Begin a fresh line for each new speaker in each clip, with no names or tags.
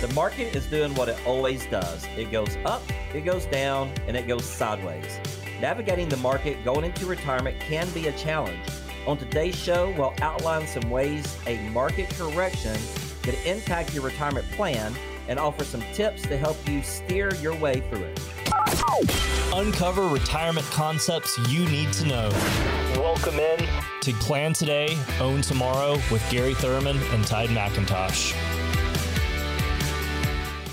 The market is doing what it always does it goes up, it goes down, and it goes sideways. Navigating the market going into retirement can be a challenge. On today's show, we'll outline some ways a market correction could impact your retirement plan and offer some tips to help you steer your way through it.
Uncover retirement concepts you need to know. Welcome in to Plan Today, Own Tomorrow with Gary Thurman and Todd McIntosh.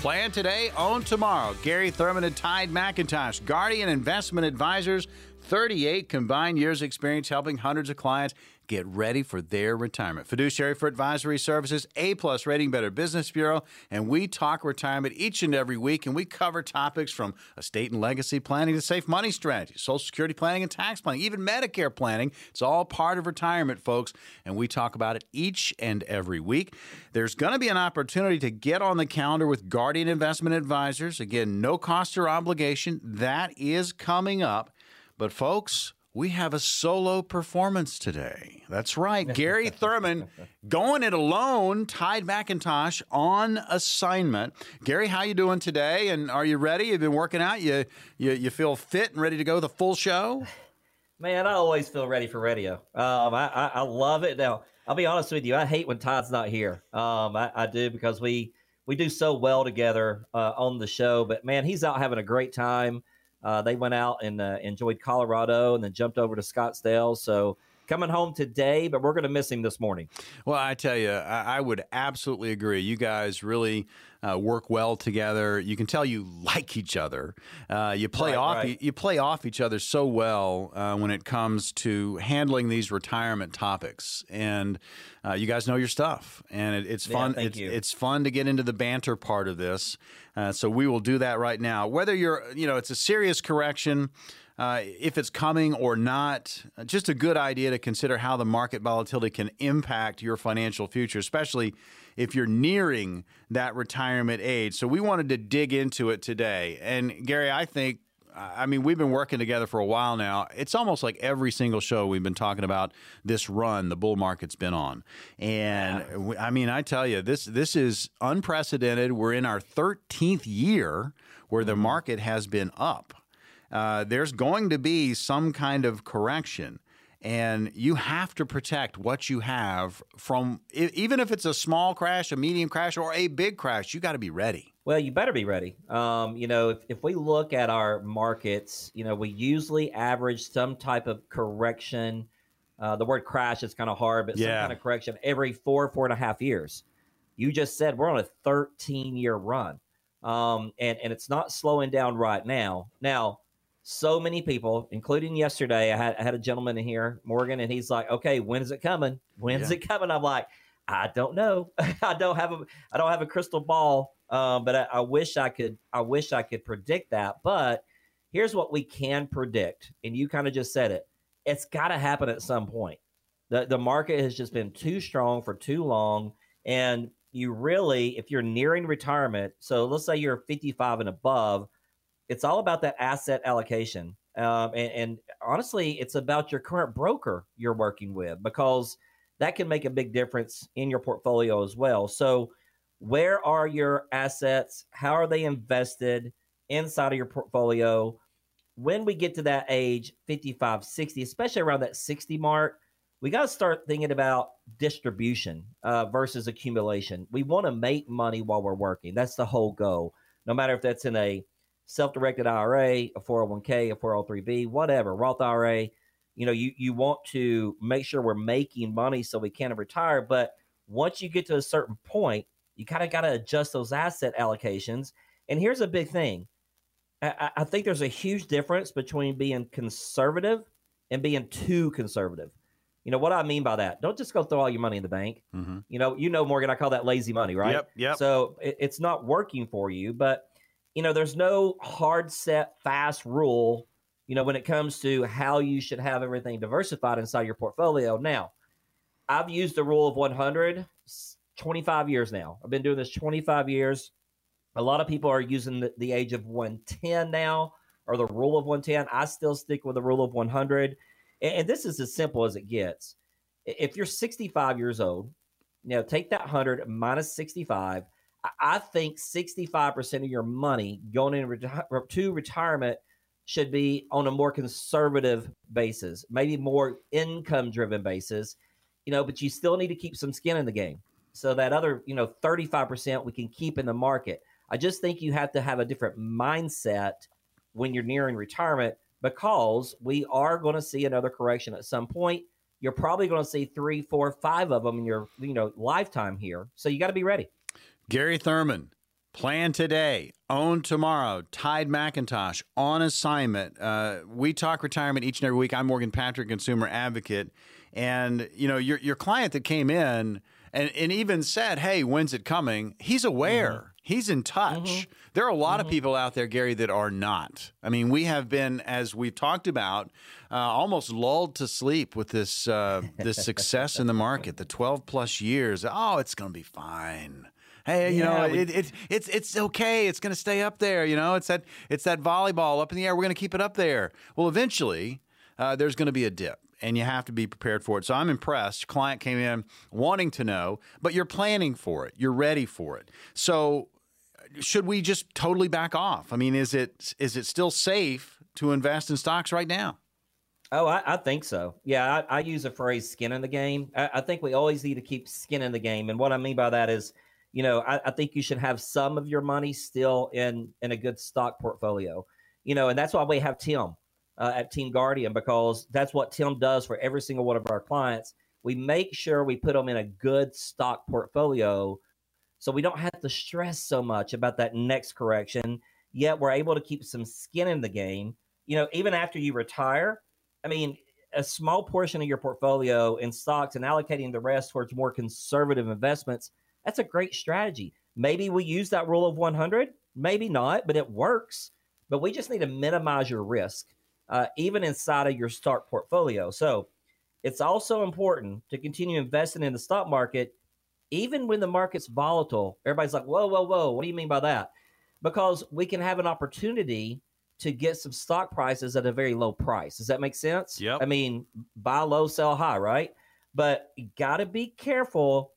Plan today, own tomorrow. Gary Thurman and Todd McIntosh, Guardian Investment Advisors, 38 combined years experience helping hundreds of clients get ready for their retirement. Fiduciary for Advisory Services, A plus rating, Better Business Bureau, and we talk retirement each and every week, and we cover topics from estate and legacy planning to safe money strategies, Social Security planning and tax planning, even Medicare planning. It's all part of retirement, folks, and we talk about it each and every week. There's going to be an opportunity to get on the calendar with Guardian Investment Advisors. Again, no cost or obligation. That is coming up. But, folks, we have a solo performance today. That's right. Gary Thurman going it alone, Todd McIntosh on assignment. Gary, how you doing today? And are you ready? You've been working out? You you, you feel fit and ready to go the full show?
Man, I always feel ready for radio. Um, I, I, I love it. Now, I'll be honest with you. I hate when Todd's not here. Um, I, I do because we we do so well together uh, on the show. But man, he's out having a great time. Uh, they went out and uh, enjoyed Colorado and then jumped over to Scottsdale. So coming home today, but we're going to miss him this morning.
Well, I tell you, I, I would absolutely agree. You guys really uh, work well together. You can tell you like each other. Uh, you play
Right,
off
right.
You, you play off each other so well uh, when it comes to handling these retirement topics, and uh, you guys know your stuff. And it, it's
Yeah,
fun.
thank
it's,
you.
it's fun to get into the banter part of this. Uh, so we will do that right now. Whether you're, you know, it's a serious correction. Uh, if it's coming or not, just a good idea to consider how the market volatility can impact your financial future, especially if you're nearing that retirement age. So we wanted to dig into it today. And Gary, I think. I mean, we've been working together for a while now. It's almost like every single show we've been talking about this run the bull market's been on. And we- I mean, I tell you, this this is unprecedented. We're in our 13th year where the market has been up uh, there's going to be some kind of correction. And you have to protect what you have from, even if it's a small crash, a medium crash, or a big crash, you got to be ready.
Well, you better be ready. Um, you know, if, if we look at our markets, you know, we usually average some type of correction. Uh, the word crash is kind of hard, but some kind of correction every four, four and a half years. You just said we're on a 13 year run. Um, and, and it's not slowing down right now. Now, so many people, including yesterday, I had, I had a gentleman in here, Morgan, and he's like, okay, when is it coming? When's
Yeah.
it coming? I'm like, I don't know. I don't have a I don't have a crystal ball. Um, but I, I wish I could I wish I could predict that. But here's what we can predict, and you kind of just said it. It's got to happen at some point. The the market has just been too strong for too long, and you really, if you're nearing retirement, so let's say you're 55 and above, it's all about that asset allocation. Um, and, and honestly, it's about your current broker you're working with because that can make a big difference in your portfolio as well. So, where are your assets? How are they invested inside of your portfolio? When we get to that age, 55, 60, especially around that 60 mark, we got to start thinking about distribution uh, versus accumulation. We want to make money while we're working. That's the whole goal. No matter if that's in a self-directed IRA, a 401k, a 403b, whatever, Roth IRA, you know, you you want to make sure we're making money so we can retire. But once you get to a certain point, you kind of got to adjust those asset allocations. And here's a big thing: I, I- think there's a huge difference between being conservative and being too conservative. You know what I mean by that? Don't just go throw all your money in the bank.
Mhm.
You know, you know, Morgan, I call that lazy money, right?
Yep, yep.
So it, it's not working for you, but you know, there's no hard set, fast rule. You know, when it comes to how you should have everything diversified inside your portfolio. Now, I've used the rule of 100 s- 25 years now. I've been doing this 25 years. A lot of people are using the, the age of 110 now or the rule of 110. I still stick with the rule of 100. And, and this is as simple as it gets. If you're 65 years old, you know, take that 100 minus 65. I think 65% of your money going in reti- to retirement should be on a more conservative basis, maybe more income driven basis, you know, but you still need to keep some skin in the game. So that other, you know, 35% we can keep in the market. I just think you have to have a different mindset when you're nearing retirement because we are going to see another correction at some point. You're probably going to see three, four, five of them in your, you know, lifetime here. So you got to be ready.
Gary Thurman, plan today, own tomorrow. Todd McIntosh on assignment. Uh, we talk retirement each and every week. I'm Morgan Patrick, consumer advocate, and you know your your client that came in and, and even said, "Hey, when's it coming?" He's aware. Mm-hmm. He's in touch. Mm-hmm. There are a lot mm-hmm. of people out there, Gary, that are not. I mean, we have been, as we've talked about, uh, almost lulled to sleep with this uh, this success in the market. The 12 plus years. Oh, it's going to be fine hey, you yeah, know, we, it, it, it's it's okay. It's going to stay up there. You know, it's that it's that volleyball up in the air. We're going to keep it up there. Well, eventually, uh, there's going to be a dip. And you have to be prepared for it. So I'm impressed. Client came in wanting to know, but you're planning for it. You're ready for it. So should we just totally back off? I mean, is it is it still safe to invest in stocks right now?
Oh, I, I think so. Yeah, I, I, use the phrase "skin in the game." I, I, think we always need to keep skin in the game, and what I mean by that is you know, I, I, think you should have some of your money still in in a good stock portfolio. You know, and that's why we have Tim uh, at Team Guardian because that's what Tim does for every single one of our clients. We make sure we put them in a good stock portfolio, so we don't have to stress so much about that next correction. Yet we're able to keep some skin in the game. You know, even after you retire, I mean, a small portion of your portfolio in stocks and allocating the rest towards more conservative investments that's a great strategy. Maybe we use that rule of 100, maybe not, but it works. But we just need to minimize your risk, uh, even inside of your stock portfolio. So it's also important to continue investing in the stock market, even when the market's volatile. Everybody's like, whoa, whoa, whoa. What do you mean by that? Because we can have an opportunity to get some stock prices at a very low price. Does that make sense?
Yeah.
I mean, buy low, sell high, right? But you got to be careful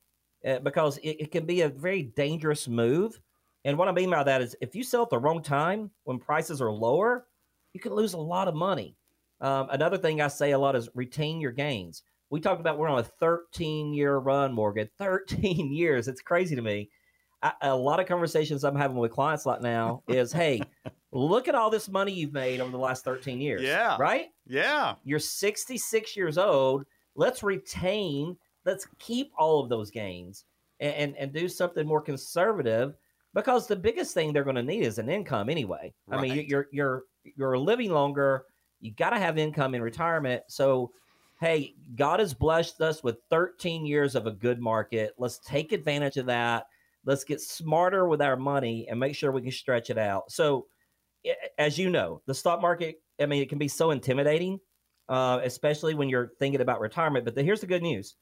uh, because it, it, can be a very dangerous move. And what I mean by that is if you sell at the wrong time when prices are lower, you can lose a lot of money. Um, another thing I say a lot is retain your gains. We talked about we're on a 13 year run, Morgan. 13 years. It's crazy to me. I, a lot of conversations I'm having with clients right now is, hey, look at all this money you've made over the last 13 years.
Yeah.
Right?
Yeah.
You're 66 years old. Let's retain let's keep all of those gains and, and, and do something more conservative because the biggest thing they're going to need is an income anyway. Right. I mean, you're you're you're living longer. You got to have income in retirement. So, hey, God has blessed us with 13 years of a good market. Let's take advantage of that. Let's get smarter with our money and make sure we can stretch it out. So, as you know, the stock market, I mean, it can be so intimidating, uh, especially when you're thinking about retirement. But the, here's the good news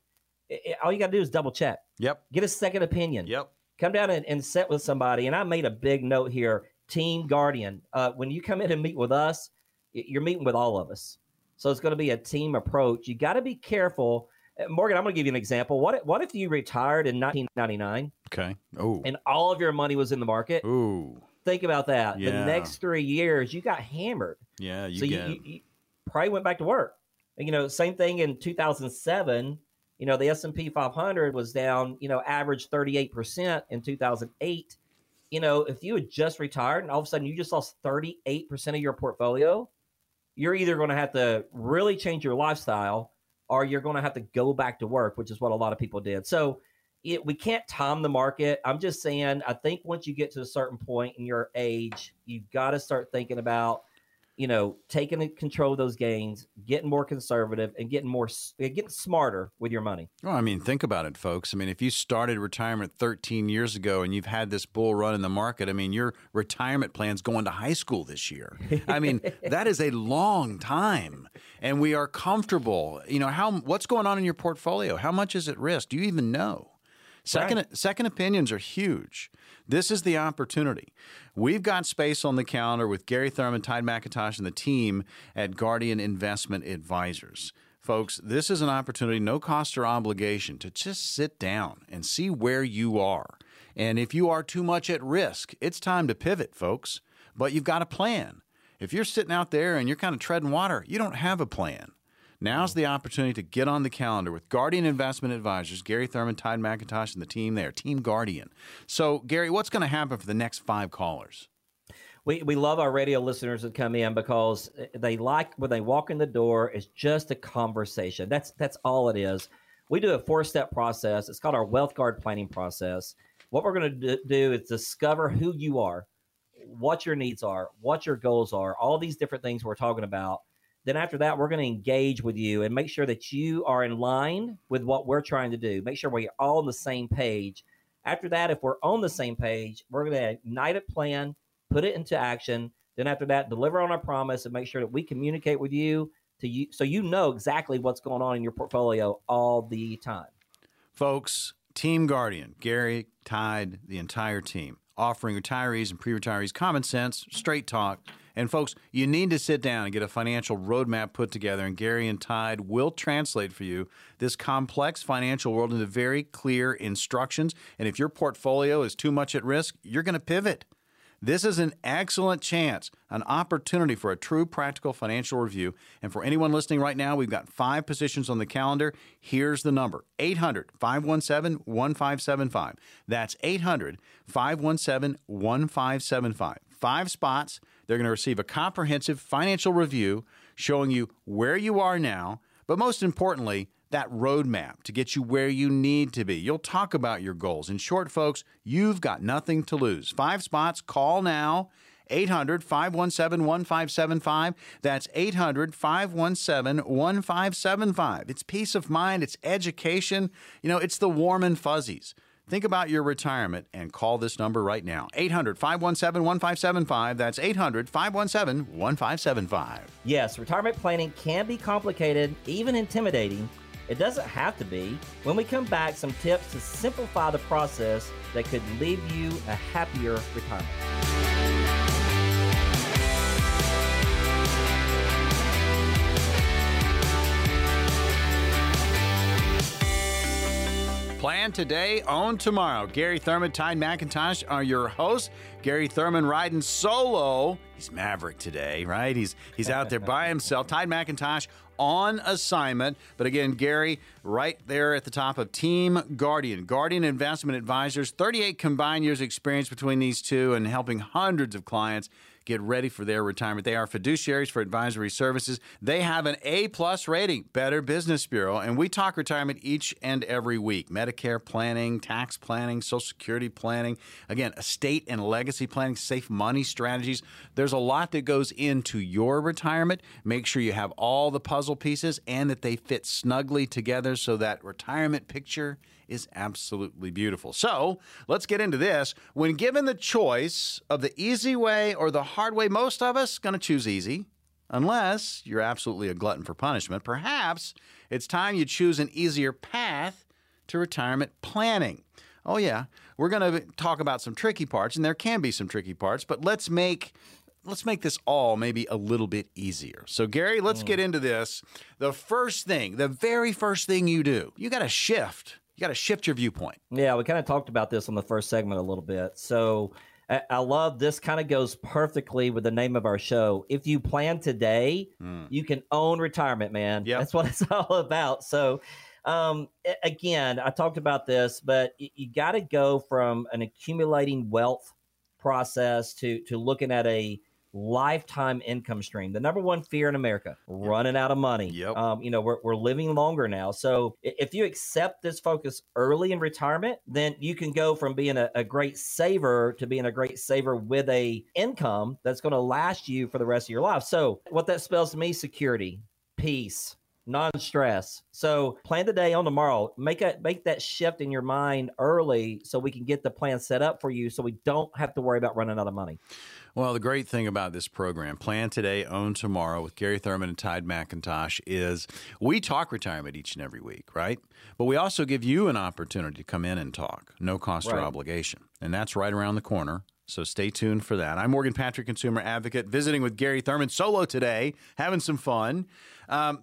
it, all you got to do is double check.
Yep.
Get a second opinion.
Yep.
Come down and, and sit with somebody. And I made a big note here Team Guardian. Uh, when you come in and meet with us, you're meeting with all of us. So it's going to be a team approach. You got to be careful. Uh, Morgan, I'm going to give you an example. What if, what if you retired in 1999?
Okay. Oh.
And all of your money was in the market?
Ooh.
Think about that.
Yeah.
The next three years, you got hammered.
Yeah, you
so
get.
You, you, you probably went back to work. You know, same thing in 2007 you know, the S&P 500 was down, you know, average 38% in 2008. You know, if you had just retired and all of a sudden you just lost 38% of your portfolio, you're either going to have to really change your lifestyle or you're going to have to go back to work, which is what a lot of people did. So it, we can't time the market. I'm just saying, I think once you get to a certain point in your age, you've got to start thinking about you know, taking control of those gains, getting more conservative, and getting more getting smarter with your money.
Well, I mean, think about it, folks. I mean, if you started retirement 13 years ago and you've had this bull run in the market, I mean, your retirement plan's going to high school this year. I mean, that is a long time, and we are comfortable. You know, how what's going on in your portfolio? How much is at risk? Do you even know? Second, right. second opinions are huge. This is the opportunity. We've got space on the calendar with Gary Thurman, Todd McIntosh, and the team at Guardian Investment Advisors. Folks, this is an opportunity, no cost or obligation, to just sit down and see where you are And if you are too much at risk, it's time to pivot, folks. But you've got a plan. If you're sitting out there and you're kind of treading water, you don't have a plan. Now's the opportunity to get on the calendar with Guardian Investment Advisors, Gary Thurman, Todd McIntosh, and the team there, Team Guardian. So, Gary, what's going to happen for the next five callers?
We, we love our radio listeners that come in because they like when they walk in the door, it's just a conversation. That's that's all it is. We do a four step process. It's called our Wealth Guard planning process. What we're going to do is discover who you are, what your needs are, what your goals are, all these different things we're talking about then after that, we're going to engage with you and make sure that you are in line with what we're trying to do. Make sure we're all on the same page. After that, if we're on the same page, we're going to ignite a plan, put it into action. Then after that, deliver on our promise and make sure that we communicate with you to you so you know exactly what's going on in your portfolio all the time.
Folks, Team Guardian, Gary, Todd, the entire team, offering retirees and pre-retirees common sense, straight talk and folks, you need to sit down and get a financial roadmap put together, and Gary and Todd will translate for you this complex financial world into very clear instructions. And if your portfolio is too much at risk, you're going to pivot. This is an excellent chance, an opportunity for a true practical financial review. And for anyone listening right now, we've got five positions on the calendar. Here's the number 800 517 1575. That's 800 517 1575. Five spots. They're going to receive a comprehensive financial review showing you where you are now, but most importantly, that roadmap to get you where you need to be. You'll talk about your goals. In short, folks, you've got nothing to lose. Five spots. Call now. 800 517 1575. That's 800 517 1575. It's peace of mind, it's education. You know, it's the warm and fuzzies. Think about your retirement and call this number right now 800 517 1575. That's 800 517 1575.
Yes, retirement planning can be complicated, even intimidating. It doesn't have to be. When we come back, some tips to simplify the process that could leave you a happier retirement.
Plan today, own tomorrow. Gary Thurman, Todd McIntosh are your hosts. Gary Thurman riding solo. He's Maverick today, right? He's he's out there by himself. Todd McIntosh on assignment. But again, Gary, right there at the top of Team Guardian, Guardian Investment Advisors, 38 combined years experience between these two and helping hundreds of clients get ready for their retirement. They are fiduciaries for advisory services. They have an A plus rating, Better Business Bureau, and we talk retirement each and every week. Medicare planning, tax planning, Social Security planning, again, estate and legacy planning, safe money strategies. There's a lot that goes into your retirement. Make sure you have all the puzzle pieces and that they fit snugly together so that retirement picture is absolutely beautiful. So let's get into this. When given the choice of the easy way or the hard way, most of us going to choose easy. Unless you're absolutely a glutton for punishment, perhaps it's time you choose an easier path to retirement planning. Oh, yeah, we're going to talk about some tricky parts, and there can be some tricky parts, but let's make let's make this all maybe a little bit easier. So, Gary, let's mm. get into this. The first thing, the very first thing you do, you got to shift you got to shift your viewpoint.
Yeah, we kind of talked about this on the first segment a little bit. So I love this kind of goes perfectly with the name of our show. If you plan today, mm. you can own retirement, man. Yeah, That's what it's all about. So um, again, I talked about this, but you, you got to go from an accumulating wealth process to to looking at a lifetime income stream. The number one fear in America, running out of money. Yep. Um, you know, we're, we're living longer now. So if you accept this focus early in retirement, then you can go from being a, a great saver to being a great saver with a income that's going to last you for the rest of your life. So what that spells to me, security, peace, non-stress. So plan the day on tomorrow. Make a make that shift in your mind early so we can get the plan set up for you so we don't have to worry about running out of money.
Well, the great thing about this program, Plan Today, Own Tomorrow with Gary Thurman and Todd McIntosh, is we talk retirement each and every week, right? But we also give you an opportunity to come in and talk, no cost right. or obligation. And that's right around the corner. So stay tuned for that. I'm Morgan Patrick, consumer advocate, visiting with Gary Thurman solo today, having some fun. Um,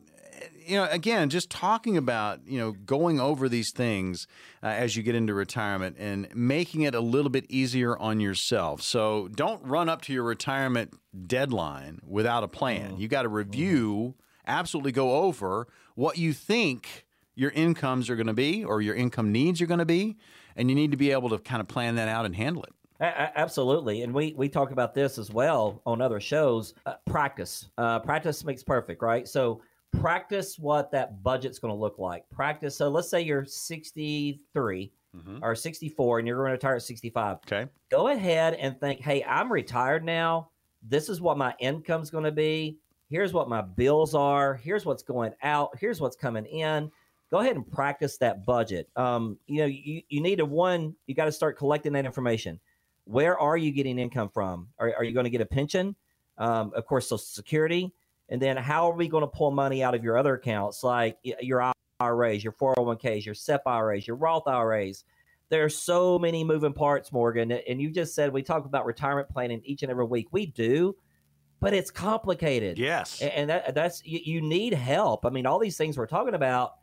you know, again, just talking about you know going over these things uh, as you get into retirement and making it a little bit easier on yourself. So don't run up to your retirement deadline without a plan. Mm-hmm. You got to review, absolutely go over what you think your incomes are going to be or your income needs are going to be, and you need to be able to kind of plan that out and handle it.
A- absolutely, and we we talk about this as well on other shows. Uh, practice, uh, practice makes perfect, right? So practice what that budget's going to look like. Practice. So let's say you're 63 mm-hmm. or 64, and you're going to retire at 65.
Okay.
Go ahead and think, hey, I'm retired now. This is what my income's going to be. Here's what my bills are. Here's what's going out. Here's what's coming in go ahead and practice that budget. Um, you know, you, you need to one, you got to start collecting that information. Where are you getting income from? Are, are you going to get a pension? Um, of course, Social Security. And then how are we going to pull money out of your other accounts like your IRAs, your 401ks, your SEP IRAs, your Roth IRAs? There are so many moving parts, Morgan. And you just said we talk about retirement planning each and every week. We do, but it's complicated.
Yes.
And that, that's you, you need help. I mean, all these things we're talking about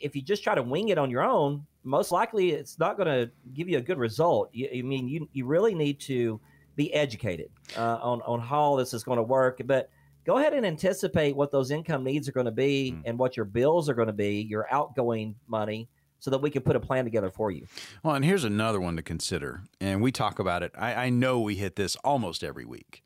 if you just try to wing it on your own, most likely it's not going to give you a good result. You, I mean, you you really need to be educated uh, on on how this is going to work. But go ahead and anticipate what those income needs are going to be mm. and what your bills are going to be, your outgoing money, so that we can put a plan together for you.
Well, and here's another one to consider, and we talk about it. I, I know we hit this almost every week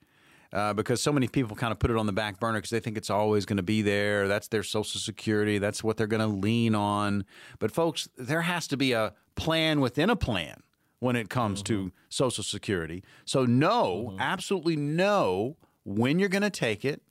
uh, because so many people kind of put it on the back burner because they think it's always going to be there. That's their Social Security. That's what they're going to lean on. But, folks, there has to be a plan within a plan when it comes mm-hmm. to Social Security. So, know, mm-hmm. absolutely know when you're going to take it,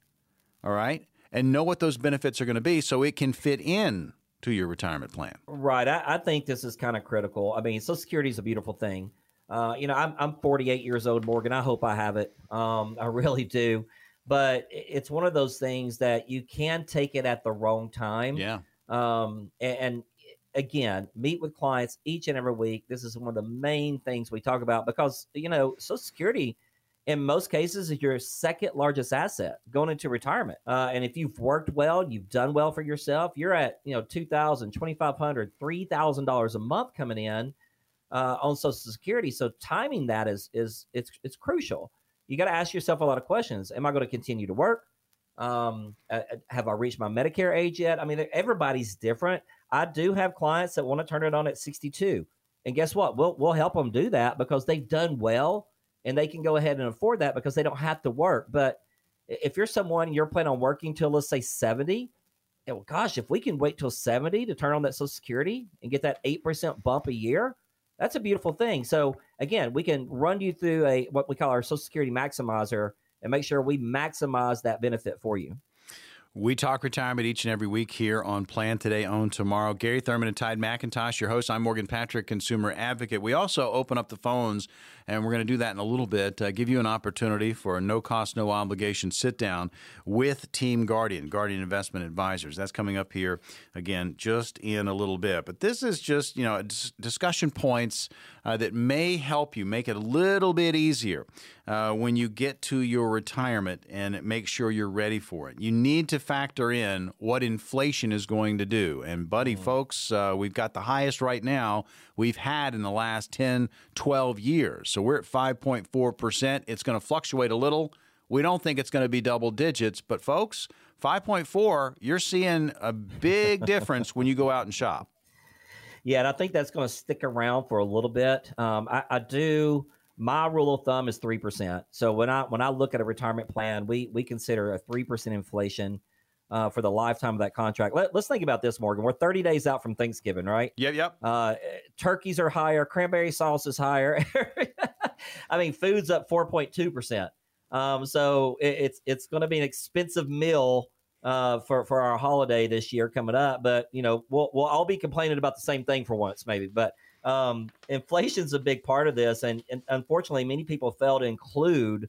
all right, and know what those benefits are going to be so it can fit in to your retirement plan.
Right. I, I think this is kind of critical. I mean, Social Security is a beautiful thing. Uh, you know, I'm I'm 48 years old, Morgan. I hope I have it. Um, I really do. But it's one of those things that you can take it at the wrong time.
Yeah.
Um, and, and again, meet with clients each and every week. This is one of the main things we talk about because you know Social Security, in most cases, is your second largest asset going into retirement. Uh, and if you've worked well, you've done well for yourself, you're at you know two thousand, twenty five hundred, three thousand dollars a month coming in uh, on Social Security. So timing that is is it's it's crucial. You got to ask yourself a lot of questions. Am I going to continue to work? Um, have I reached my Medicare age yet? I mean, everybody's different. I do have clients that want to turn it on at 62, and guess what? We'll we'll help them do that because they've done well and they can go ahead and afford that because they don't have to work. But if you're someone you're planning on working till let's say 70, well, gosh, if we can wait till 70 to turn on that Social Security and get that eight percent bump a year, that's a beautiful thing. So again, we can run you through a what we call our Social Security maximizer and make sure we maximize that benefit for you.
We talk retirement each and every week here on Plan Today, Own Tomorrow. Gary Thurman and Todd McIntosh, your host. I'm Morgan Patrick, consumer advocate. We also open up the phones, and we're going to do that in a little bit. Uh, give you an opportunity for a no cost, no obligation sit down with Team Guardian, Guardian Investment Advisors. That's coming up here again just in a little bit. But this is just you know discussion points uh, that may help you make it a little bit easier uh, when you get to your retirement and make sure you're ready for it. You need to factor in what inflation is going to do. And, buddy, mm. folks, uh, we've got the highest right now we've had in the last 10, 12 years. So we're at 5.4%. It's going to fluctuate a little. We don't think it's going to be double digits, but folks, 5.4, you're seeing a big difference when you go out and shop.
Yeah, and I think that's going to stick around for a little bit. Um, I, I, do. My rule of thumb is three percent. So when I when I look at a retirement plan, we we consider a three percent inflation uh, for the lifetime of that contract. Let, us think about this, Morgan. We're 30 days out from Thanksgiving, right?
Yep, yep.
Uh, turkeys are higher, cranberry sauce is higher. I mean, food's up 4.2 percent. Um, so it, it's it's going to be an expensive meal uh, for for our holiday this year coming up. But you know, we'll we'll all be complaining about the same thing for once, maybe. But um, inflation's a big part of this, and, and unfortunately, many people fail to include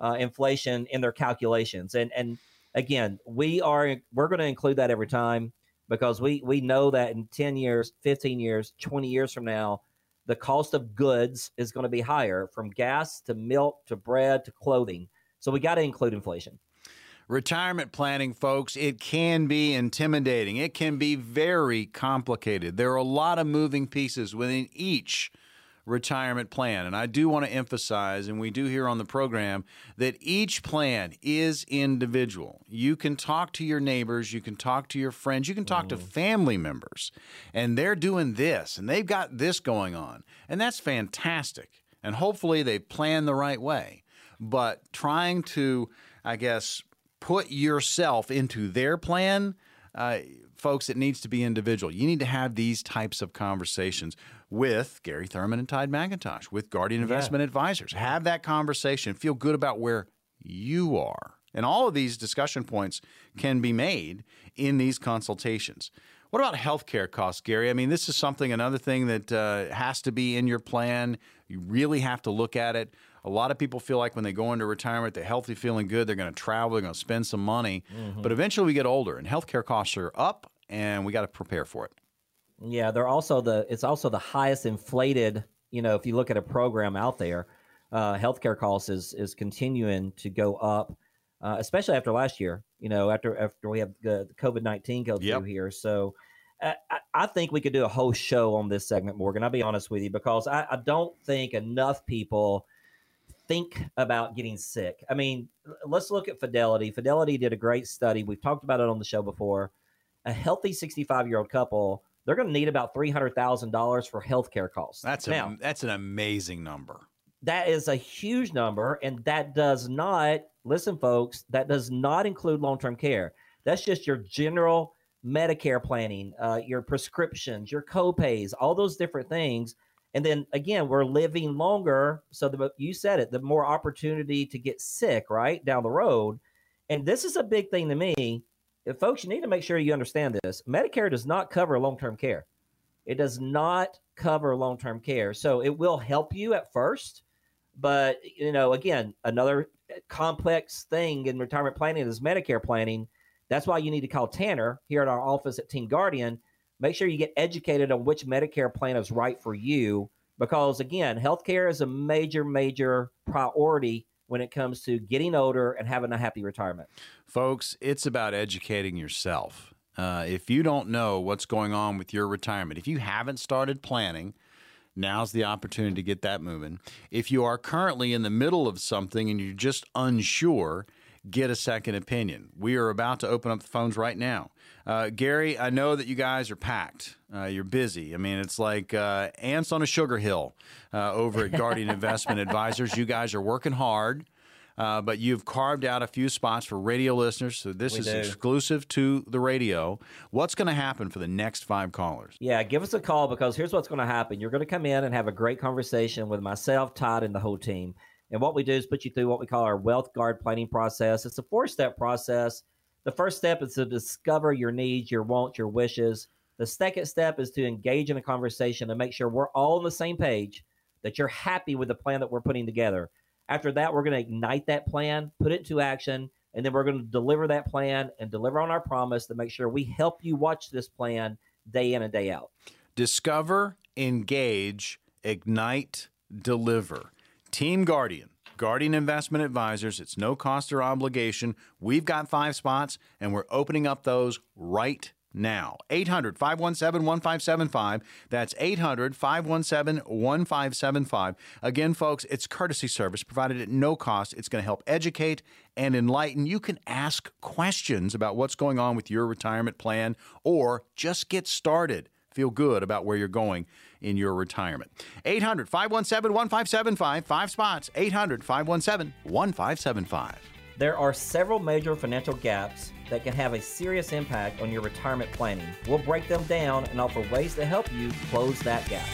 uh, inflation in their calculations. And and again, we are we're going to include that every time because we we know that in ten years, fifteen years, twenty years from now. The cost of goods is going to be higher from gas to milk to bread to clothing. So we got to include inflation.
Retirement planning, folks, it can be intimidating. It can be very complicated. There are a lot of moving pieces within each retirement plan. And I do want to emphasize, and we do here on the program, that each plan is individual. You can talk to your neighbors, you can talk to your friends, you can talk mm. to family members, and they're doing this and they've got this going on. And that's fantastic. And hopefully they plan the right way. But trying to, I guess, put yourself into their plan, uh, folks, it needs to be individual. You need to have these types of conversations with Gary Thurman and Todd McIntosh, with Guardian Investment yeah. Advisors. Have that conversation. Feel good about where you are. And all of these discussion points can be made in these consultations. What about healthcare costs, Gary? I mean, this is something, another thing that uh, has to be in your plan. You really have to look at it. A lot of people feel like when they go into retirement, they're healthy, feeling good, they're going to travel, they're going to spend some money. Mm-hmm. But eventually we get older and healthcare costs are up and we got to prepare for it.
Yeah, they're also the it's also the highest inflated, you know, if you look at a program out there, uh, healthcare costs is is continuing to go up, uh, especially after last year, you know, after after we have the, COVID nineteen go through yep. here. So I, I, think we could do a whole show on this segment, Morgan. I'll be honest with you because I, I don't think enough people think about getting sick. I mean, let's look at Fidelity. Fidelity did a great study. We've talked about it on the show before. A healthy 65 year old couple, they're going to need about $300,000 for healthcare costs.
That's, now, a, that's an amazing number.
That is a huge number. And that does not, listen, folks, that does not include long term care. That's just your general Medicare planning, uh, your prescriptions, your copays, all those different things and then again, we're living longer. So the, you said it, the more opportunity to get sick, right? Down the road. And this is a big thing to me. If folks, you need to make sure you understand this. Medicare does not cover long term care. It does not cover long term care. So it will help you at first. But, you know, again, another complex thing in retirement planning is Medicare planning. That's why you need to call Tanner here at our office at Team Guardian make sure you get educated on which Medicare plan is right for you. Because again, healthcare is a major, major priority when it comes to getting older and having a happy retirement.
Folks, it's about educating yourself. Uh, if you don't know what's going on with your retirement, if you haven't started planning, now's the opportunity to get that moving. If you are currently in the middle of something and you're just unsure, get a second opinion. We are about to open up the phones right now. Uh, Gary, I know that you guys are packed. Uh, you're busy. I mean, it's like uh, ants on a sugar hill uh, over at Guardian Investment Advisors. You guys are working hard. Uh, but you've carved out a few spots for radio listeners, so this we is do. exclusive to the radio. What's going to happen for the next five callers?
Yeah, give us a call because here's what's going to happen. You're going to come in and have a great conversation with myself, Todd, and the whole team. And what we do is put you through what we call our wealth guard planning process. It's a four step process the first step is to discover your needs, your wants, your wishes. The second step is to engage in a conversation and make sure we're all on the same page, that you're happy with the plan that we're putting together. After that, we're going to ignite that plan, put it into action, and then we're going to deliver that plan and deliver on our promise to make sure we help you watch this plan day in and day out.
Discover, engage, ignite, deliver. Team Guardian Guardian Investment Advisors. It's no cost or obligation. We've got five spots, and we're opening up those right now. 800 517 1575. That's 800 517 1575. Again, folks, it's courtesy service provided at no cost. It's going to help educate and enlighten. You can ask questions about what's going on with your retirement plan or just get started. Feel good about where you're going in your retirement. 800 517 1575, five spots. 800 517 1575.
There are several major financial gaps that can have a serious impact on your retirement planning. We'll break them down and offer ways to help you close that gap.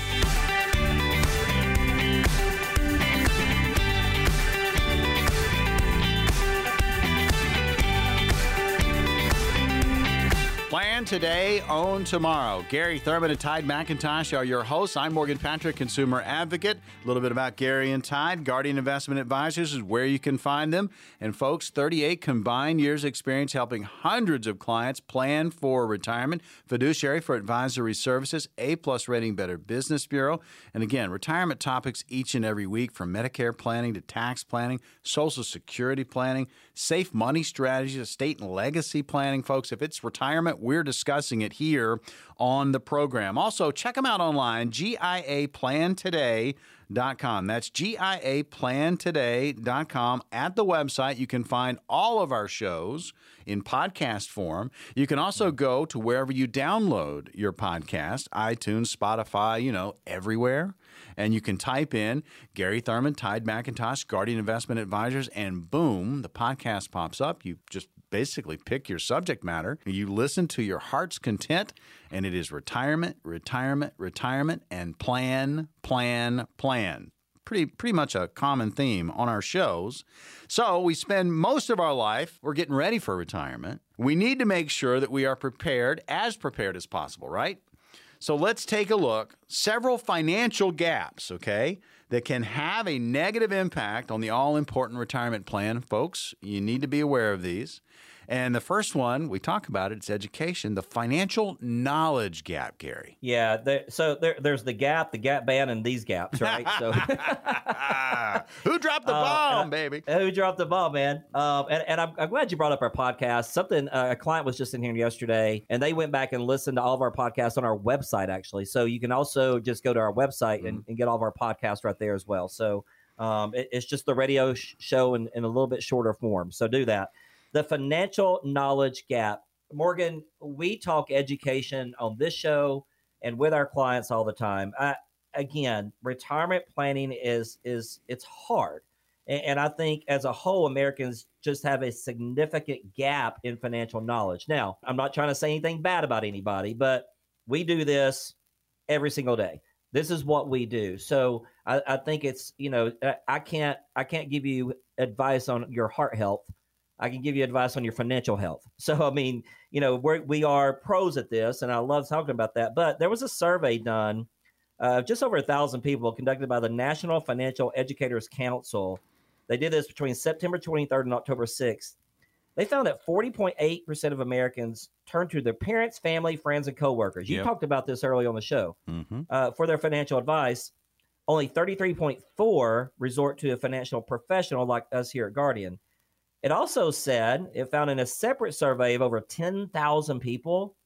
Today, own tomorrow. Gary Thurman and Todd McIntosh are your hosts. I'm Morgan Patrick, consumer advocate. A little bit about Gary and Todd. Guardian Investment Advisors is where you can find them. And folks, 38 combined years experience helping hundreds of clients plan for retirement. Fiduciary for advisory services, A plus rating Better Business Bureau. And again, retirement topics each and every week from Medicare planning to tax planning, Social Security planning, safe money strategies, estate and legacy planning, folks. If it's retirement, we're it here on the program. Also, check them out online, GIAPlantoday.com. That's GIAPlantoday.com. At the website, you can find all of our shows in podcast form. You can also go to wherever you download your podcast iTunes, Spotify, you know, everywhere. And you can type in Gary Thurman, Todd McIntosh, Guardian Investment Advisors, and boom, the podcast pops up. You just basically pick your subject matter. You listen to your heart's content, and it is retirement, retirement, retirement, and plan, plan, plan. Pretty, pretty much a common theme on our shows. So we spend most of our life, we're getting ready for retirement. We need to make sure that we are prepared, as prepared as possible, right? So let's take a look. Several financial gaps, okay, that can have a negative impact on the all important retirement plan. Folks, you need to be aware of these. And the first one we talk about it, it's education, the financial knowledge gap, Gary.
Yeah, there, so there, there's the gap, the gap band, and these gaps, right? So
who dropped the
Uh,
bomb,
I-
baby?
Who dropped the bomb, man? Um, and and I'm, I'm glad you brought up our podcast. Something uh, a client was just in here yesterday, and they went back and listened to all of our podcasts on our website, actually. So you can also just go to our website and, and get all of our podcasts right there as well. So um, it- it's just the radio sh- show in, in a little bit shorter form. So do that. The financial knowledge gap. Morgan, we talk education on this show and with our clients all the time. I, again, retirement planning is is it's hard. And, and I think as a whole, Americans just have a significant gap in financial knowledge. Now, I'm not trying to say anything bad about anybody, but we do this every single day. This is what we do. So I, I think it's, you know, I- I can't I can't give you advice on your heart health. I can give you advice on your financial health. So I mean, you know, we're, we are pros at this, and I love talking about that. But there was a survey done uh, just over a thousand people conducted by the National Financial Educators Council. They did this between September 23rd and October 6th. They found that 40.8% of Americans turn to their parents, family, friends, and coworkers. You
Yep.
talked about this early on the show
Mm-hmm.
uh, for their financial advice. Only 33.4 resort to a financial professional like us here at Guardian. It also said it found in a separate survey of over 10,000 people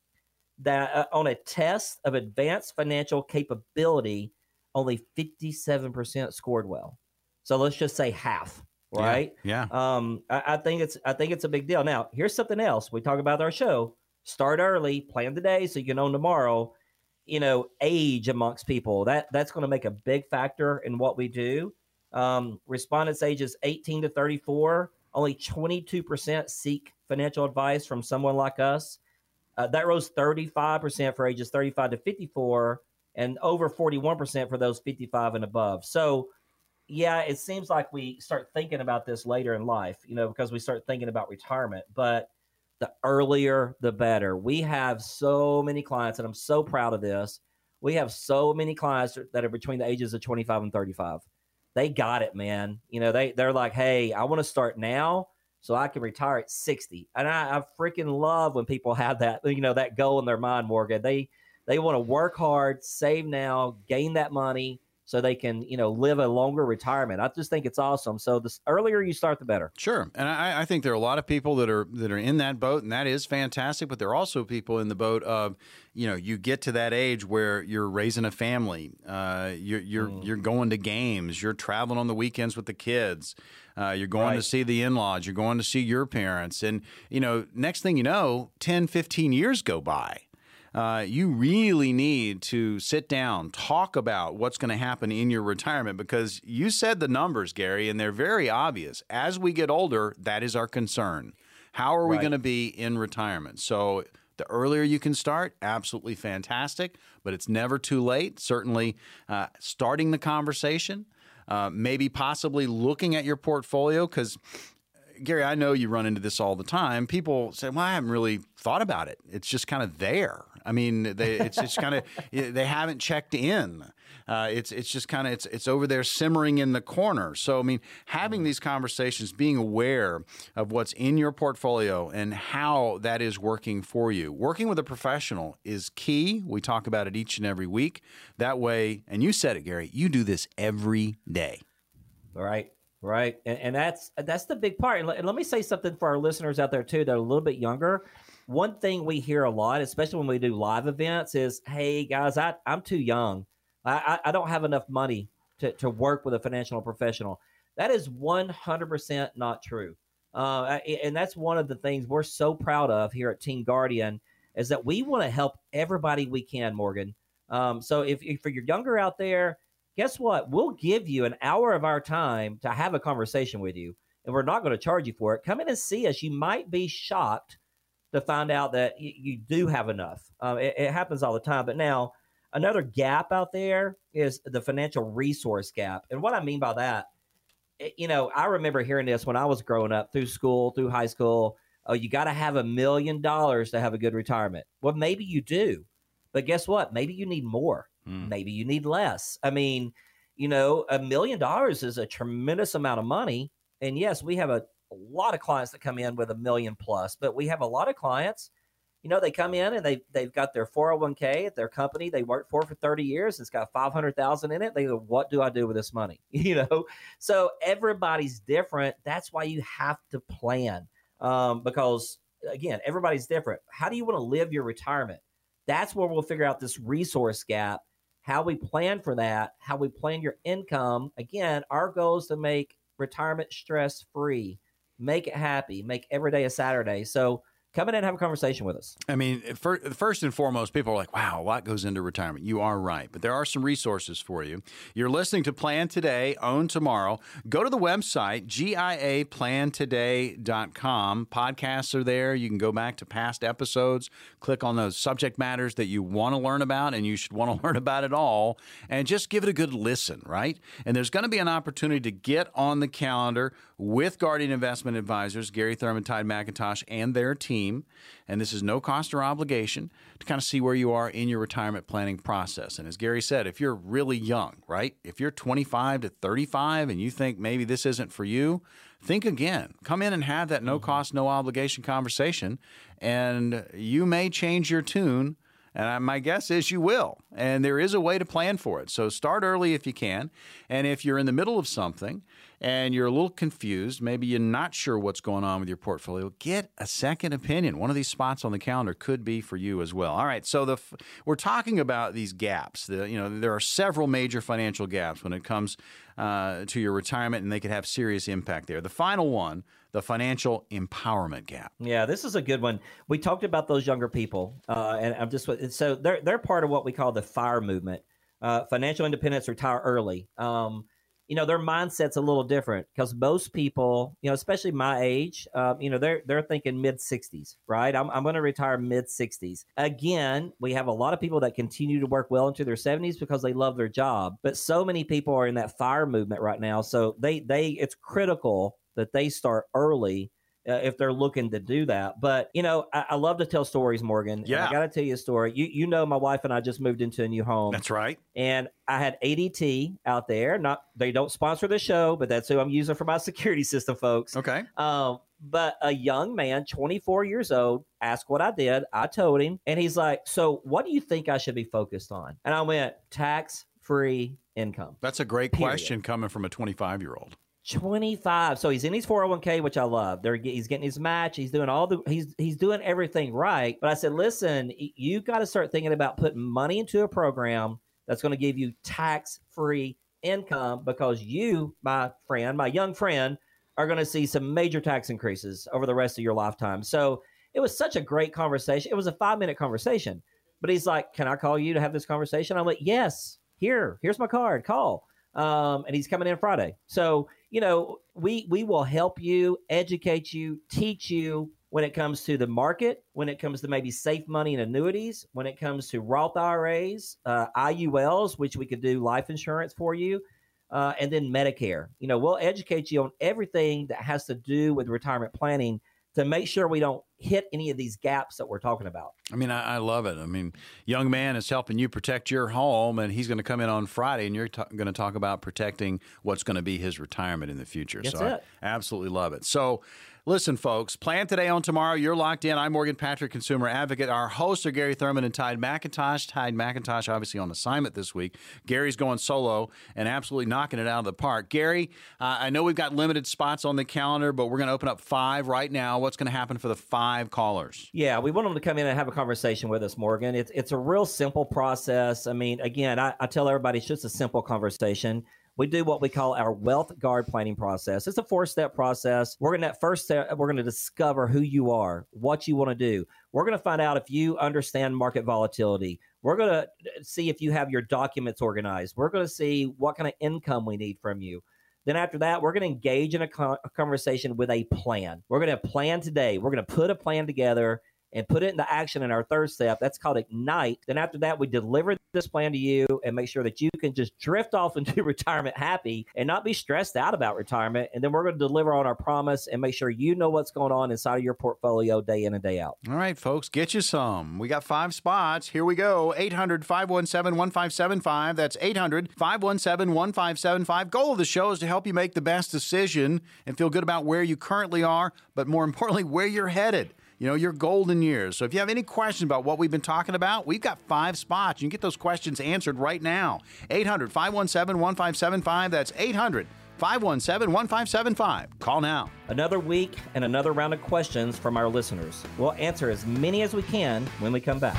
that uh, on a test of advanced financial capability, only 57% scored well. So let's just say half, right?
Yeah.
Um, I, I think it's I think it's a big deal. Now, here's something else. We talk about our show. Start early, plan today so you can own tomorrow. You know, age amongst people that that's going to make a big factor in what we do. Um, respondents ages 18 to 34, only 22% seek financial advice from someone like us. Uh, that rose 35% for ages 35 to 54, and over 41% for those 55 and above. So, yeah, it seems like we start thinking about this later in life, you know, because we start thinking about retirement. But the earlier, the better. We have so many clients, and I'm so proud of this. We have so many clients that are between the ages of 25 and 35. They got it, man. You know, they they're like, hey, I want to start now so I can retire at 60. And I, I freaking love when people have that, you know, that goal in their mind, Morgan. They they want to work hard, save now, gain that money so they can, you know, live a longer retirement. I just think it's awesome. So the earlier you start, the better.
Sure, and I, I think there are a lot of people that are that are in that boat, and that is fantastic. But there are also people in the boat of, you know, you get to that age where you're raising a family, uh, you're you're
Mm.
you're going to games, you're traveling on the weekends with the kids, uh, you're going to see the in-laws, you're going to see your parents, and you know, next thing you know, 10, 15 years go by. Uh, you really need to sit down, talk about what's going to happen in your retirement because you said the numbers, Gary, and they're very obvious. As we get older, that is our concern. How are we
Right.
going to be in retirement? So, the earlier you can start, absolutely fantastic, but it's never too late. Certainly, uh, starting the conversation, uh, maybe possibly looking at your portfolio because Gary, I know you run into this all the time. People say, "Well, I haven't really thought about it. It's just kind of there." I mean, they, it's just kind of they haven't checked in. Uh, it's it's just kind of it's it's over there simmering in the corner. So I mean, having these conversations, being aware of what's in your portfolio and how that is working for you. Working with a professional is key. We talk about it each and every week. That way, and you said it, Gary. You do this every day.
Right. Right. And, and that's that's the big part. And let, and let me say something for our listeners out there too that are a little bit younger one thing we hear a lot, especially when we do live events, is, "Hey guys, I, I'm too young. I, I, don't have enough money to, to work with a financial professional." That is 100% not true. Uh, and that's one of the things we're so proud of here at Team Guardian is that we want to help everybody we can, Morgan. Um, so if, if you're younger out there, guess what? We'll give you an hour of our time to have a conversation with you, and we're not going to charge you for it. Come in and see us. You might be shocked to find out that you, you do have enough. Uh, it, it, happens all the time. But now, another gap out there is the financial resource gap. And what I mean by that, it, you know, I remember hearing this when I was growing up through school, through high school. Oh, you got to have a million dollars to have a good retirement. Well, maybe you do. But guess what? Maybe you need more. Mm. Maybe you need less. I mean, you know, a million dollars is a tremendous amount of money. And yes, we have a a lot of clients that come in with a million plus, but we have a lot of clients. You know, they come in and they they've got their 401k at their company they worked for for 30 years. It's got 500,000 in it. They go, "What do I do with this money?" You know, so everybody's different. That's why you have to plan um, because again, everybody's different. How do you want to live your retirement? That's where we'll figure out this resource gap how we plan for that, how we plan your income. Again, our goal is to make retirement stress free make it happy, make every day a Saturday. So come in and have a conversation with us.
I mean, first and foremost, people are like, wow, a lot goes into retirement. You are right, but there are some resources for you. You're listening to Plan Today, Own Tomorrow. Go to the website, giaplantoday.com. Podcasts are there. You can go back to past episodes, click on those subject matters that you want to learn about, and you should want to learn about it all, and just give it a good listen, right? And there's going to be an opportunity to get on the calendar with Guardian Investment Advisors, Gary Thurman, Todd McIntosh, and their team. And this is no cost or obligation to kind of see where you are in your retirement planning process. And as Gary said, if you're really young, right? If you're 25 to 35 and you think maybe this isn't for you, think again. Come in and have that no mm-hmm. cost, no obligation conversation, and you may change your tune and my guess is you will. And there is a way to plan for it. So start early if you can. And if you're in the middle of something and you're a little confused, maybe you're not sure what's going on with your portfolio, get a second opinion. One of these spots on the calendar could be for you as well. All right, so the we're talking about these gaps. The, you know, there are several major financial gaps when it comes uh, to your retirement, and they could have serious impact there. The final one the financial empowerment gap.
Yeah, this is a good one. We talked about those younger people, uh, and I'm just so they're they're part of what we call the FIRE movement, uh, financial independence, retire early. Um, you know, their mindset's a little different because most people, you know, especially my age, uh, you know, they're they're thinking mid 60s, right? I'm I'm going to retire mid 60s. Again, we have a lot of people that continue to work well into their 70s because they love their job, but so many people are in that FIRE movement right now, so they they it's critical that they start early uh, if they're looking to do that. But you know, I, I love to tell stories, Morgan.
Yeah,
I got to tell you a story. You you know, my wife and I just moved into a new home.
That's right.
And I had ADT out there. Not they don't sponsor the show, but that's who I'm using for my security system, folks.
Okay.
Um, but a young man, 24 years old, asked what I did. I told him, and he's like, "So, what do you think I should be focused on?" And I went, "Tax free income."
That's a great Period. question coming from a 25 year old.
25. So he's in his 401k, which I love. They're, he's getting his match. He's doing all the he's he's doing everything right. But I said, listen, you got to start thinking about putting money into a program that's going to give you tax free income because you, my friend, my young friend, are going to see some major tax increases over the rest of your lifetime. So it was such a great conversation. It was a five minute conversation. But he's like, Can I call you to have this conversation? I'm like, Yes, here, here's my card. Call. Um, and he's coming in Friday. So you know, we we will help you, educate you, teach you when it comes to the market, when it comes to maybe safe money and annuities, when it comes to Roth IRAs, uh, IULs, which we could do life insurance for you. uh, and then Medicare. You know, we'll educate you on everything that has to do with retirement planning to make sure we don't hit any of these gaps that we're talking about.
I mean, I, I love it. I mean, young man is helping you protect your home, and he's going to come in on Friday, and you're t- going to talk about protecting what's going to be his retirement in the future.
That's
so
it.
I absolutely love it. So Listen, folks, plan today on tomorrow. You're locked in. I'm Morgan Patrick, consumer advocate. Our hosts are Gary Thurman and Todd McIntosh. Todd McIntosh, obviously, on assignment this week. Gary's going solo and absolutely knocking it out of the park. Gary, uh, I know we've got limited spots on the calendar, but we're going to open up five right now. What's going to happen for the five callers?
Yeah, we want them to come in and have a conversation with us, Morgan. It's, it's a real simple process. I mean, again, I, I tell everybody it's just a simple conversation we do what we call our wealth guard planning process. It's a four step process. We're going to first step, we're going to discover who you are, what you want to do. We're going to find out if you understand market volatility. We're going to uh, see if you have your documents organized. We're going to see what kind of income we need from you. Then after that, we're going to engage in a, a conversation with a plan. We're going to plan today. We're going to put a plan together and put it into action in our third step. That's called Ignite. Then after that, we deliver this plan to you and make sure that you can just drift off into retirement happy and not be stressed out about retirement. And then we're going to deliver on our promise and make sure you know what's going on inside of your portfolio day in and day out.
All right, folks, get you some. We got five spots. Here we go 800 517 1575. That's 800 517 1575. Goal of the show is to help you make the best decision and feel good about where you currently are, but more importantly, where you're headed you know, your golden years. So if you have any questions about what we've been talking about, we've got five spots. You can get those questions answered right now. 800 517 1575. That's 800 517 1575. Call now.
Another week and another round of questions from our listeners. We'll answer as many as we can when we come back.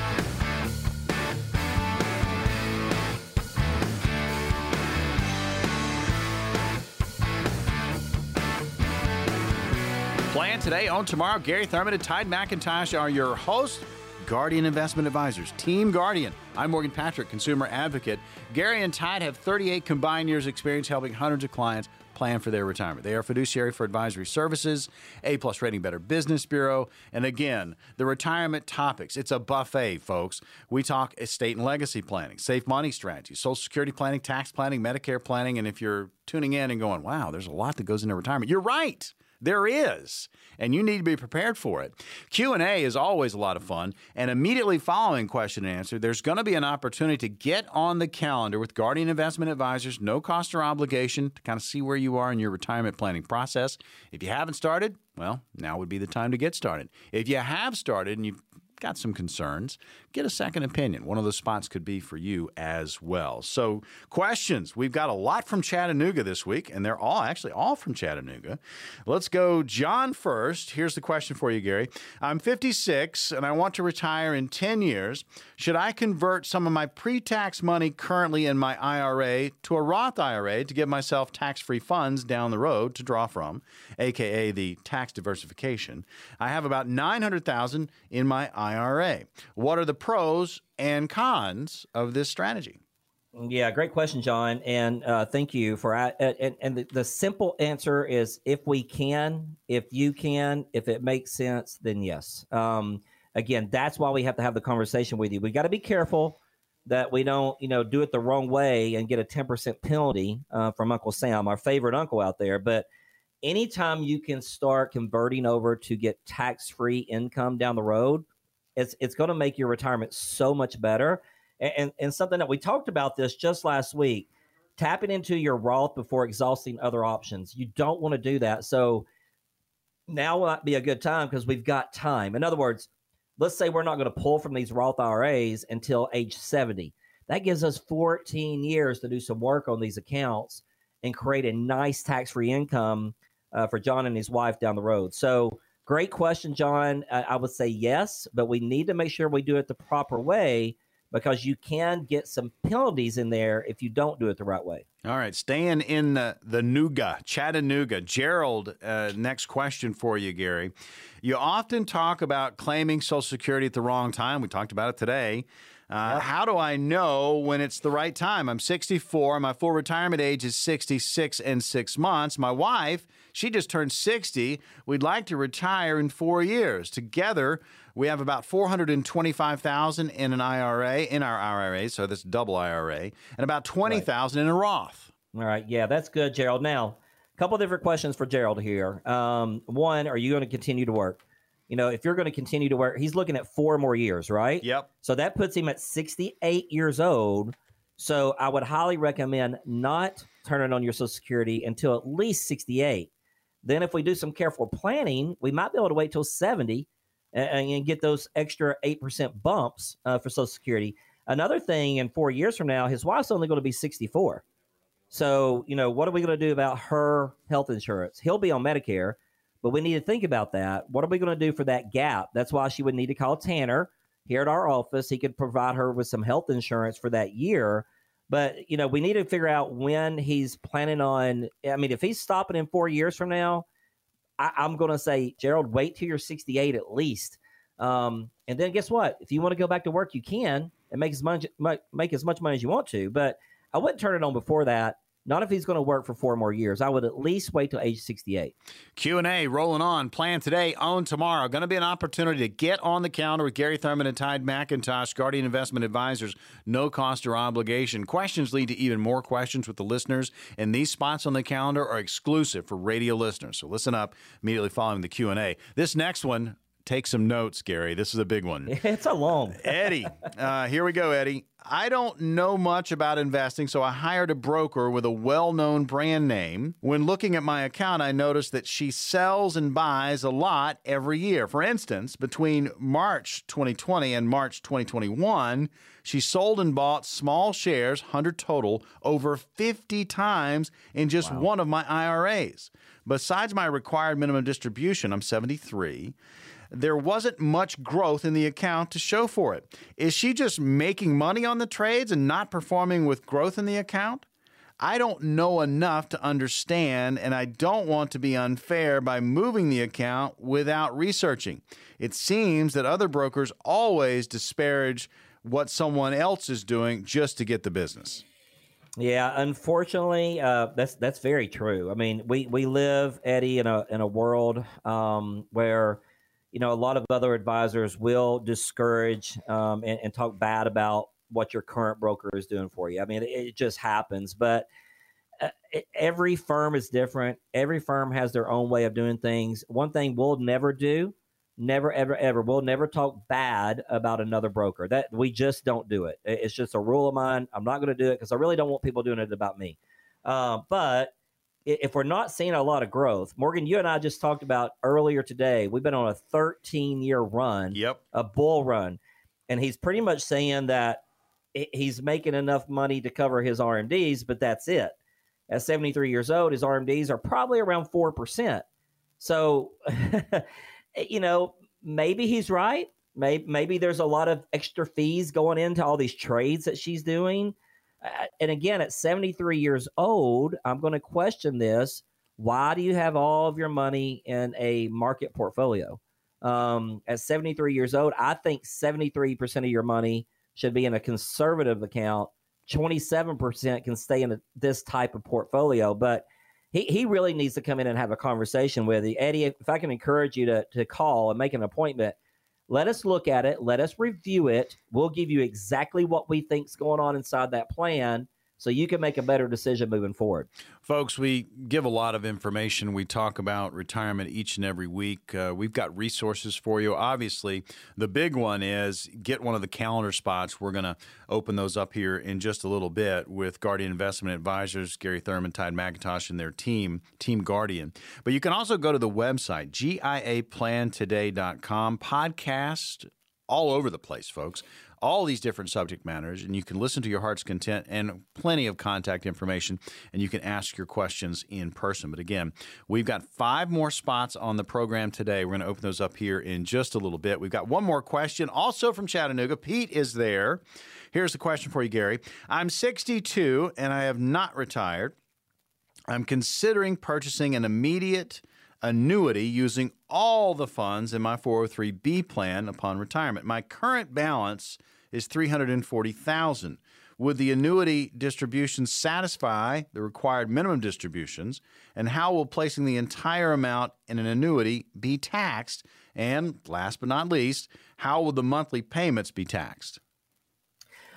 Plan today, own tomorrow. Gary Thurman and Todd McIntosh are your hosts. Guardian Investment Advisors, Team Guardian. I'm Morgan Patrick, consumer advocate. Gary and Todd have 38 combined years experience helping hundreds of clients plan for their retirement. They are fiduciary for advisory services, A plus rating Better Business Bureau, and again, the retirement topics. It's a buffet, folks. We talk estate and legacy planning, safe money strategies, social security planning, tax planning, Medicare planning, and if you're tuning in and going, "Wow, there's a lot that goes into retirement." You're right. There is, and you need to be prepared for it. Q&A is always a lot of fun, and immediately following question and answer, there's going to be an opportunity to get on the calendar with Guardian Investment Advisors, no cost or obligation to kind of see where you are in your retirement planning process. If you haven't started, well, now would be the time to get started. If you have started and you've got some concerns, get a second opinion. One of those spots could be for you as well. So, questions. We've got a lot from Chattanooga this week, and they're all actually all from Chattanooga. Let's go, John, first. Here's the question for you, Gary. I'm 56 and I want to retire in 10 years. Should I convert some of my pre tax money currently in my IRA to a Roth IRA to give myself tax free funds down the road to draw from, aka the tax diversification? I have about 900,000 in my IRA. What are the pros and cons of this strategy?
Yeah, great question, John, and uh, thank you for. Uh, and, and the, the, simple answer is if we can, if you can, if it makes sense, then yes. Um, again, that's why we have to have the conversation with you. We got to be careful that we don't, you know, do it the wrong way and get a ten percent penalty uh, from Uncle Sam, our favorite uncle out there. But anytime you can start converting over to get tax free income down the road, it's it's going to make your retirement so much better. And, and, and something that we talked about this just last week, tapping into your Roth before exhausting other options. You don't want to do that. So now might be a good time because we've got time. In other words, let's say we're not going to pull from these Roth IRAs until age 70. That gives us 14 years to do some work on these accounts and create a nice tax free income uh, for John and his wife down the road. So Great question, John. Uh, I would say yes, but we need to make sure we do it the proper way because you can get some penalties in there if you don't do it the right way.
All right, staying in the, the Nooga, Chattanooga. Gerald, uh, next question for you, Gary. You often talk about claiming Social Security at the wrong time. We talked about it today. Uh. How do I know when it's the right time? I'm 64. My full retirement age is 66 and six months. My wife, she just turned 60. We'd like to retire in four years. Together, we have about 425,000 in an IRA, in our IRA, so that's double IRA, and about 20,000 right. in a Roth.
All right. Yeah, that's good, Gerald. Now, a couple different questions for Gerald here. Um, one, are you going to continue to work? You know, if you're going to continue to work, he's looking at four more years, right?
Yep.
So that puts him at 68 years old. So I would highly recommend not turning on your Social Security until at least 68. Then, if we do some careful planning, we might be able to wait till 70 and, and get those extra 8% bumps uh, for Social Security. Another thing, in four years from now, his wife's only going to be 64. So, you know, what are we going to do about her health insurance? He'll be on Medicare, but we need to think about that. What are we going to do for that gap? That's why she would need to call Tanner here at our office. He could provide her with some health insurance for that year. But, you know, we need to figure out when he's planning on. I mean, if he's stopping in four years from now, I, am going to say, Gerald, wait till you're 68 at least. Um, and then guess what? If you want to go back to work, you can and make as much make as much money as you want to. But I wouldn't turn it on before that not if he's going to work for four more years. I would at least wait till age 68.
Q&A rolling on. Plan today, own tomorrow. Going to be an opportunity to get on the calendar with Gary Thurman and Todd McIntosh, Guardian Investment Advisors. No cost or obligation. Questions lead to even more questions with the listeners, and these spots on the calendar are exclusive for radio listeners. So listen up immediately following the Q&A. This next one, take some notes, Gary. This is a big one.
It's a long.
Eddie, uh, here we go, Eddie. I don't know much about investing, so I hired a broker with a well known brand name. When looking at my account, I noticed that she sells and buys a lot every year. For instance, between March 2020 and March 2021, she sold and bought small shares, 100 total, over 50 times in just wow. one of my IRAs. Besides my required minimum distribution, I'm 73 there wasn't much growth in the account to show for it. Is she just making money on the trades and not performing with growth in the account? I don't know enough to understand, and I don't want to be unfair by moving the account without researching. It seems that other brokers always disparage what someone else is doing just to get the business.
Yeah, unfortunately, uh, that's that's very true. I mean, we, we live, Eddie, in a in a world um, where you know, a lot of other advisors will discourage um, and, and, talk bad about what your current broker is doing for you. I mean, it, it just happens, but uh, every firm is different. Every firm has their own way of doing things. One thing we'll never do, never, ever, ever, we'll never talk bad about another broker. That we just don't do it. It's just a rule of mine. I'm not going to do it because I really don't want people doing it about me. Uh, but if we're not seeing a lot of growth, Morgan, you and I just talked about earlier today, we've been on a 13 year run,
yep,
a bull run, and he's pretty much saying that he's making enough money to cover his RMDs, but that's it. At 73 years old, his RMDs are probably around four percent. So, you know, maybe he's right. Maybe maybe there's a lot of extra fees going into all these trades that she's doing and again, at 73 years old, I'm going to question this. Why do you have all of your money in a market portfolio? Um, at 73 years old, I think 73% of your money should be in a conservative account. 27% can stay in a, this type of portfolio. But he, he really needs to come in and have a conversation with you. Eddie, if I can encourage you to, to call and make an appointment, let us look at it. Let us review it. We'll give you exactly what we think's going on inside that plan so you can make a better decision moving forward.
Folks, we give a lot of information. We talk about retirement each and every week. Uh, we've got resources for you. Obviously, the big one is get one of the calendar spots. We're going to open those up here in just a little bit with Guardian Investment Advisors, Gary Thurman, Todd McIntosh, and their team, Team Guardian. But you can also go to the website, giaplantoday.com, podcast all over the place, folks all these different subject matters, and you can listen to your heart's content and plenty of contact information, and you can ask your questions in person. But again, we've got five more spots on the program today. We're going to open those up here in just a little bit. We've got one more question, also from Chattanooga. Pete is there. Here's the question for you, Gary. I'm 62 and I have not retired. I'm considering purchasing an immediate annuity using all the funds in my 403b plan upon retirement. My current balance is 340,000. Would the annuity distribution satisfy the required minimum distributions and how will placing the entire amount in an annuity be taxed? And last but not least, how will the monthly payments be taxed?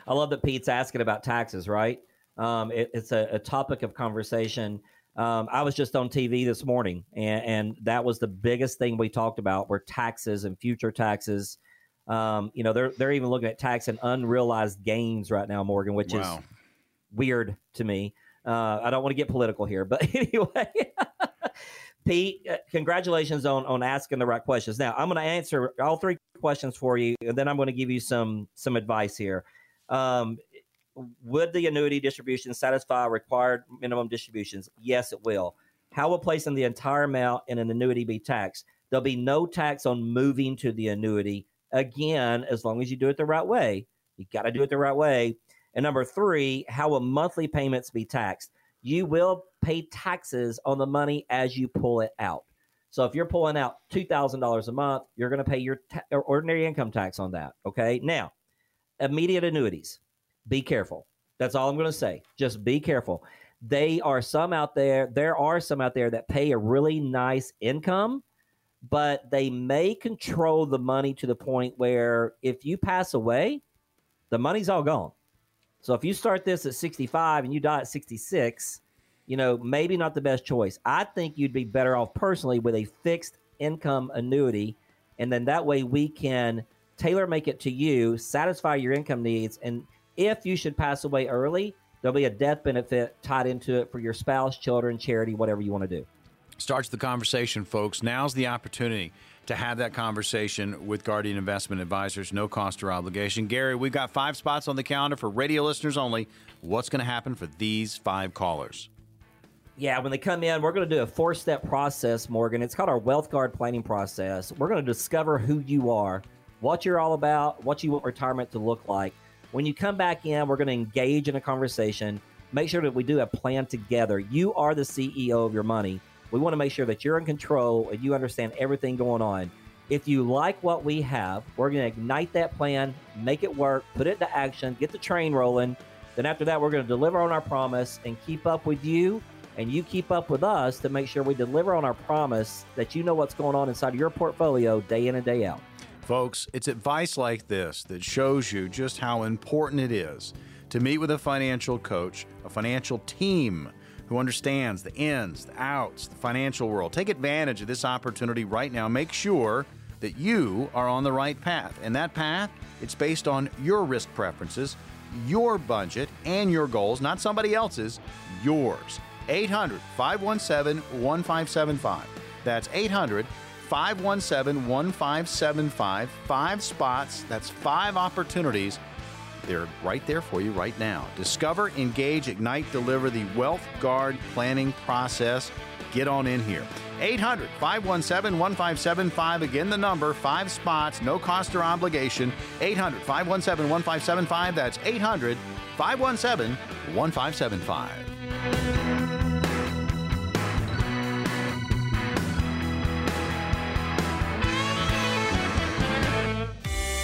I love that Pete's asking about taxes, right? Um, it, it's a, a, topic of conversation. Um, I was just on TV this morning, and, and, that was the biggest thing we talked about were taxes and future taxes. Um, you know, they're they're even looking at tax and unrealized gains right now, Morgan, which wow. is weird to me. Uh, I don't want to get political here, but anyway, Pete, uh, congratulations on on asking the right questions. Now I'm going to answer all three questions for you, and then I'm going to give you some some advice here. Um, would the annuity distribution satisfy required minimum distributions? Yes, it will. How will placing the entire amount in an annuity be taxed? There'll be no tax on moving to the annuity. Again, as long as you do it the right way, you got to do it the right way. And number three, how will monthly payments be taxed? You will pay taxes on the money as you pull it out. So if you're pulling out $2,000 a month, you're going to pay your ta- ordinary income tax on that. Okay. Now, immediate annuities, be careful. That's all I'm going to say. Just be careful. They are some out there, there are some out there that pay a really nice income, but they may control the money to the point where if you pass away, the money's all gone. So if you start this at 65 and you die at 66, you know, maybe not the best choice. I think you'd be better off personally with a fixed income annuity. And then that way we can tailor make it to you, satisfy your income needs. And if you should pass away early, there'll be a death benefit tied into it for your spouse, children, charity, whatever you want to do.
Starts the conversation, folks. Now's the opportunity to have that conversation with Guardian Investment Advisors, no cost or obligation. Gary, we've got five spots on the calendar for radio listeners only. What's going to happen for these five callers?
Yeah, when they come in, we're going to do a four step process, Morgan. It's called our Wealth Guard planning process. We're going to discover who you are, what you're all about, what you want retirement to look like. When you come back in, we're going to engage in a conversation. Make sure that we do a plan together. You are the CEO of your money. We want to make sure that you're in control and you understand everything going on. If you like what we have, we're going to ignite that plan, make it work, put it into action, get the train rolling. Then after that, we're going to deliver on our promise and keep up with you and you keep up with us to make sure we deliver on our promise that you know what's going on inside of your portfolio day in and day out.
Folks, it's advice like this that shows you just how important it is to meet with a financial coach, a financial team who understands the ins, the outs, the financial world. Take advantage of this opportunity right now. Make sure that you are on the right path. And that path, it's based on your risk preferences, your budget, and your goals, not somebody else's, yours. 800 517 1575. That's 800 517 1575. Five spots, that's five opportunities they're right there for you right now. Discover, engage, ignite, deliver the Wealth Guard planning process. Get on in here. 800 517 1575. Again, the number, five spots, no cost or obligation. 800 517 1575. That's 800 517 1575.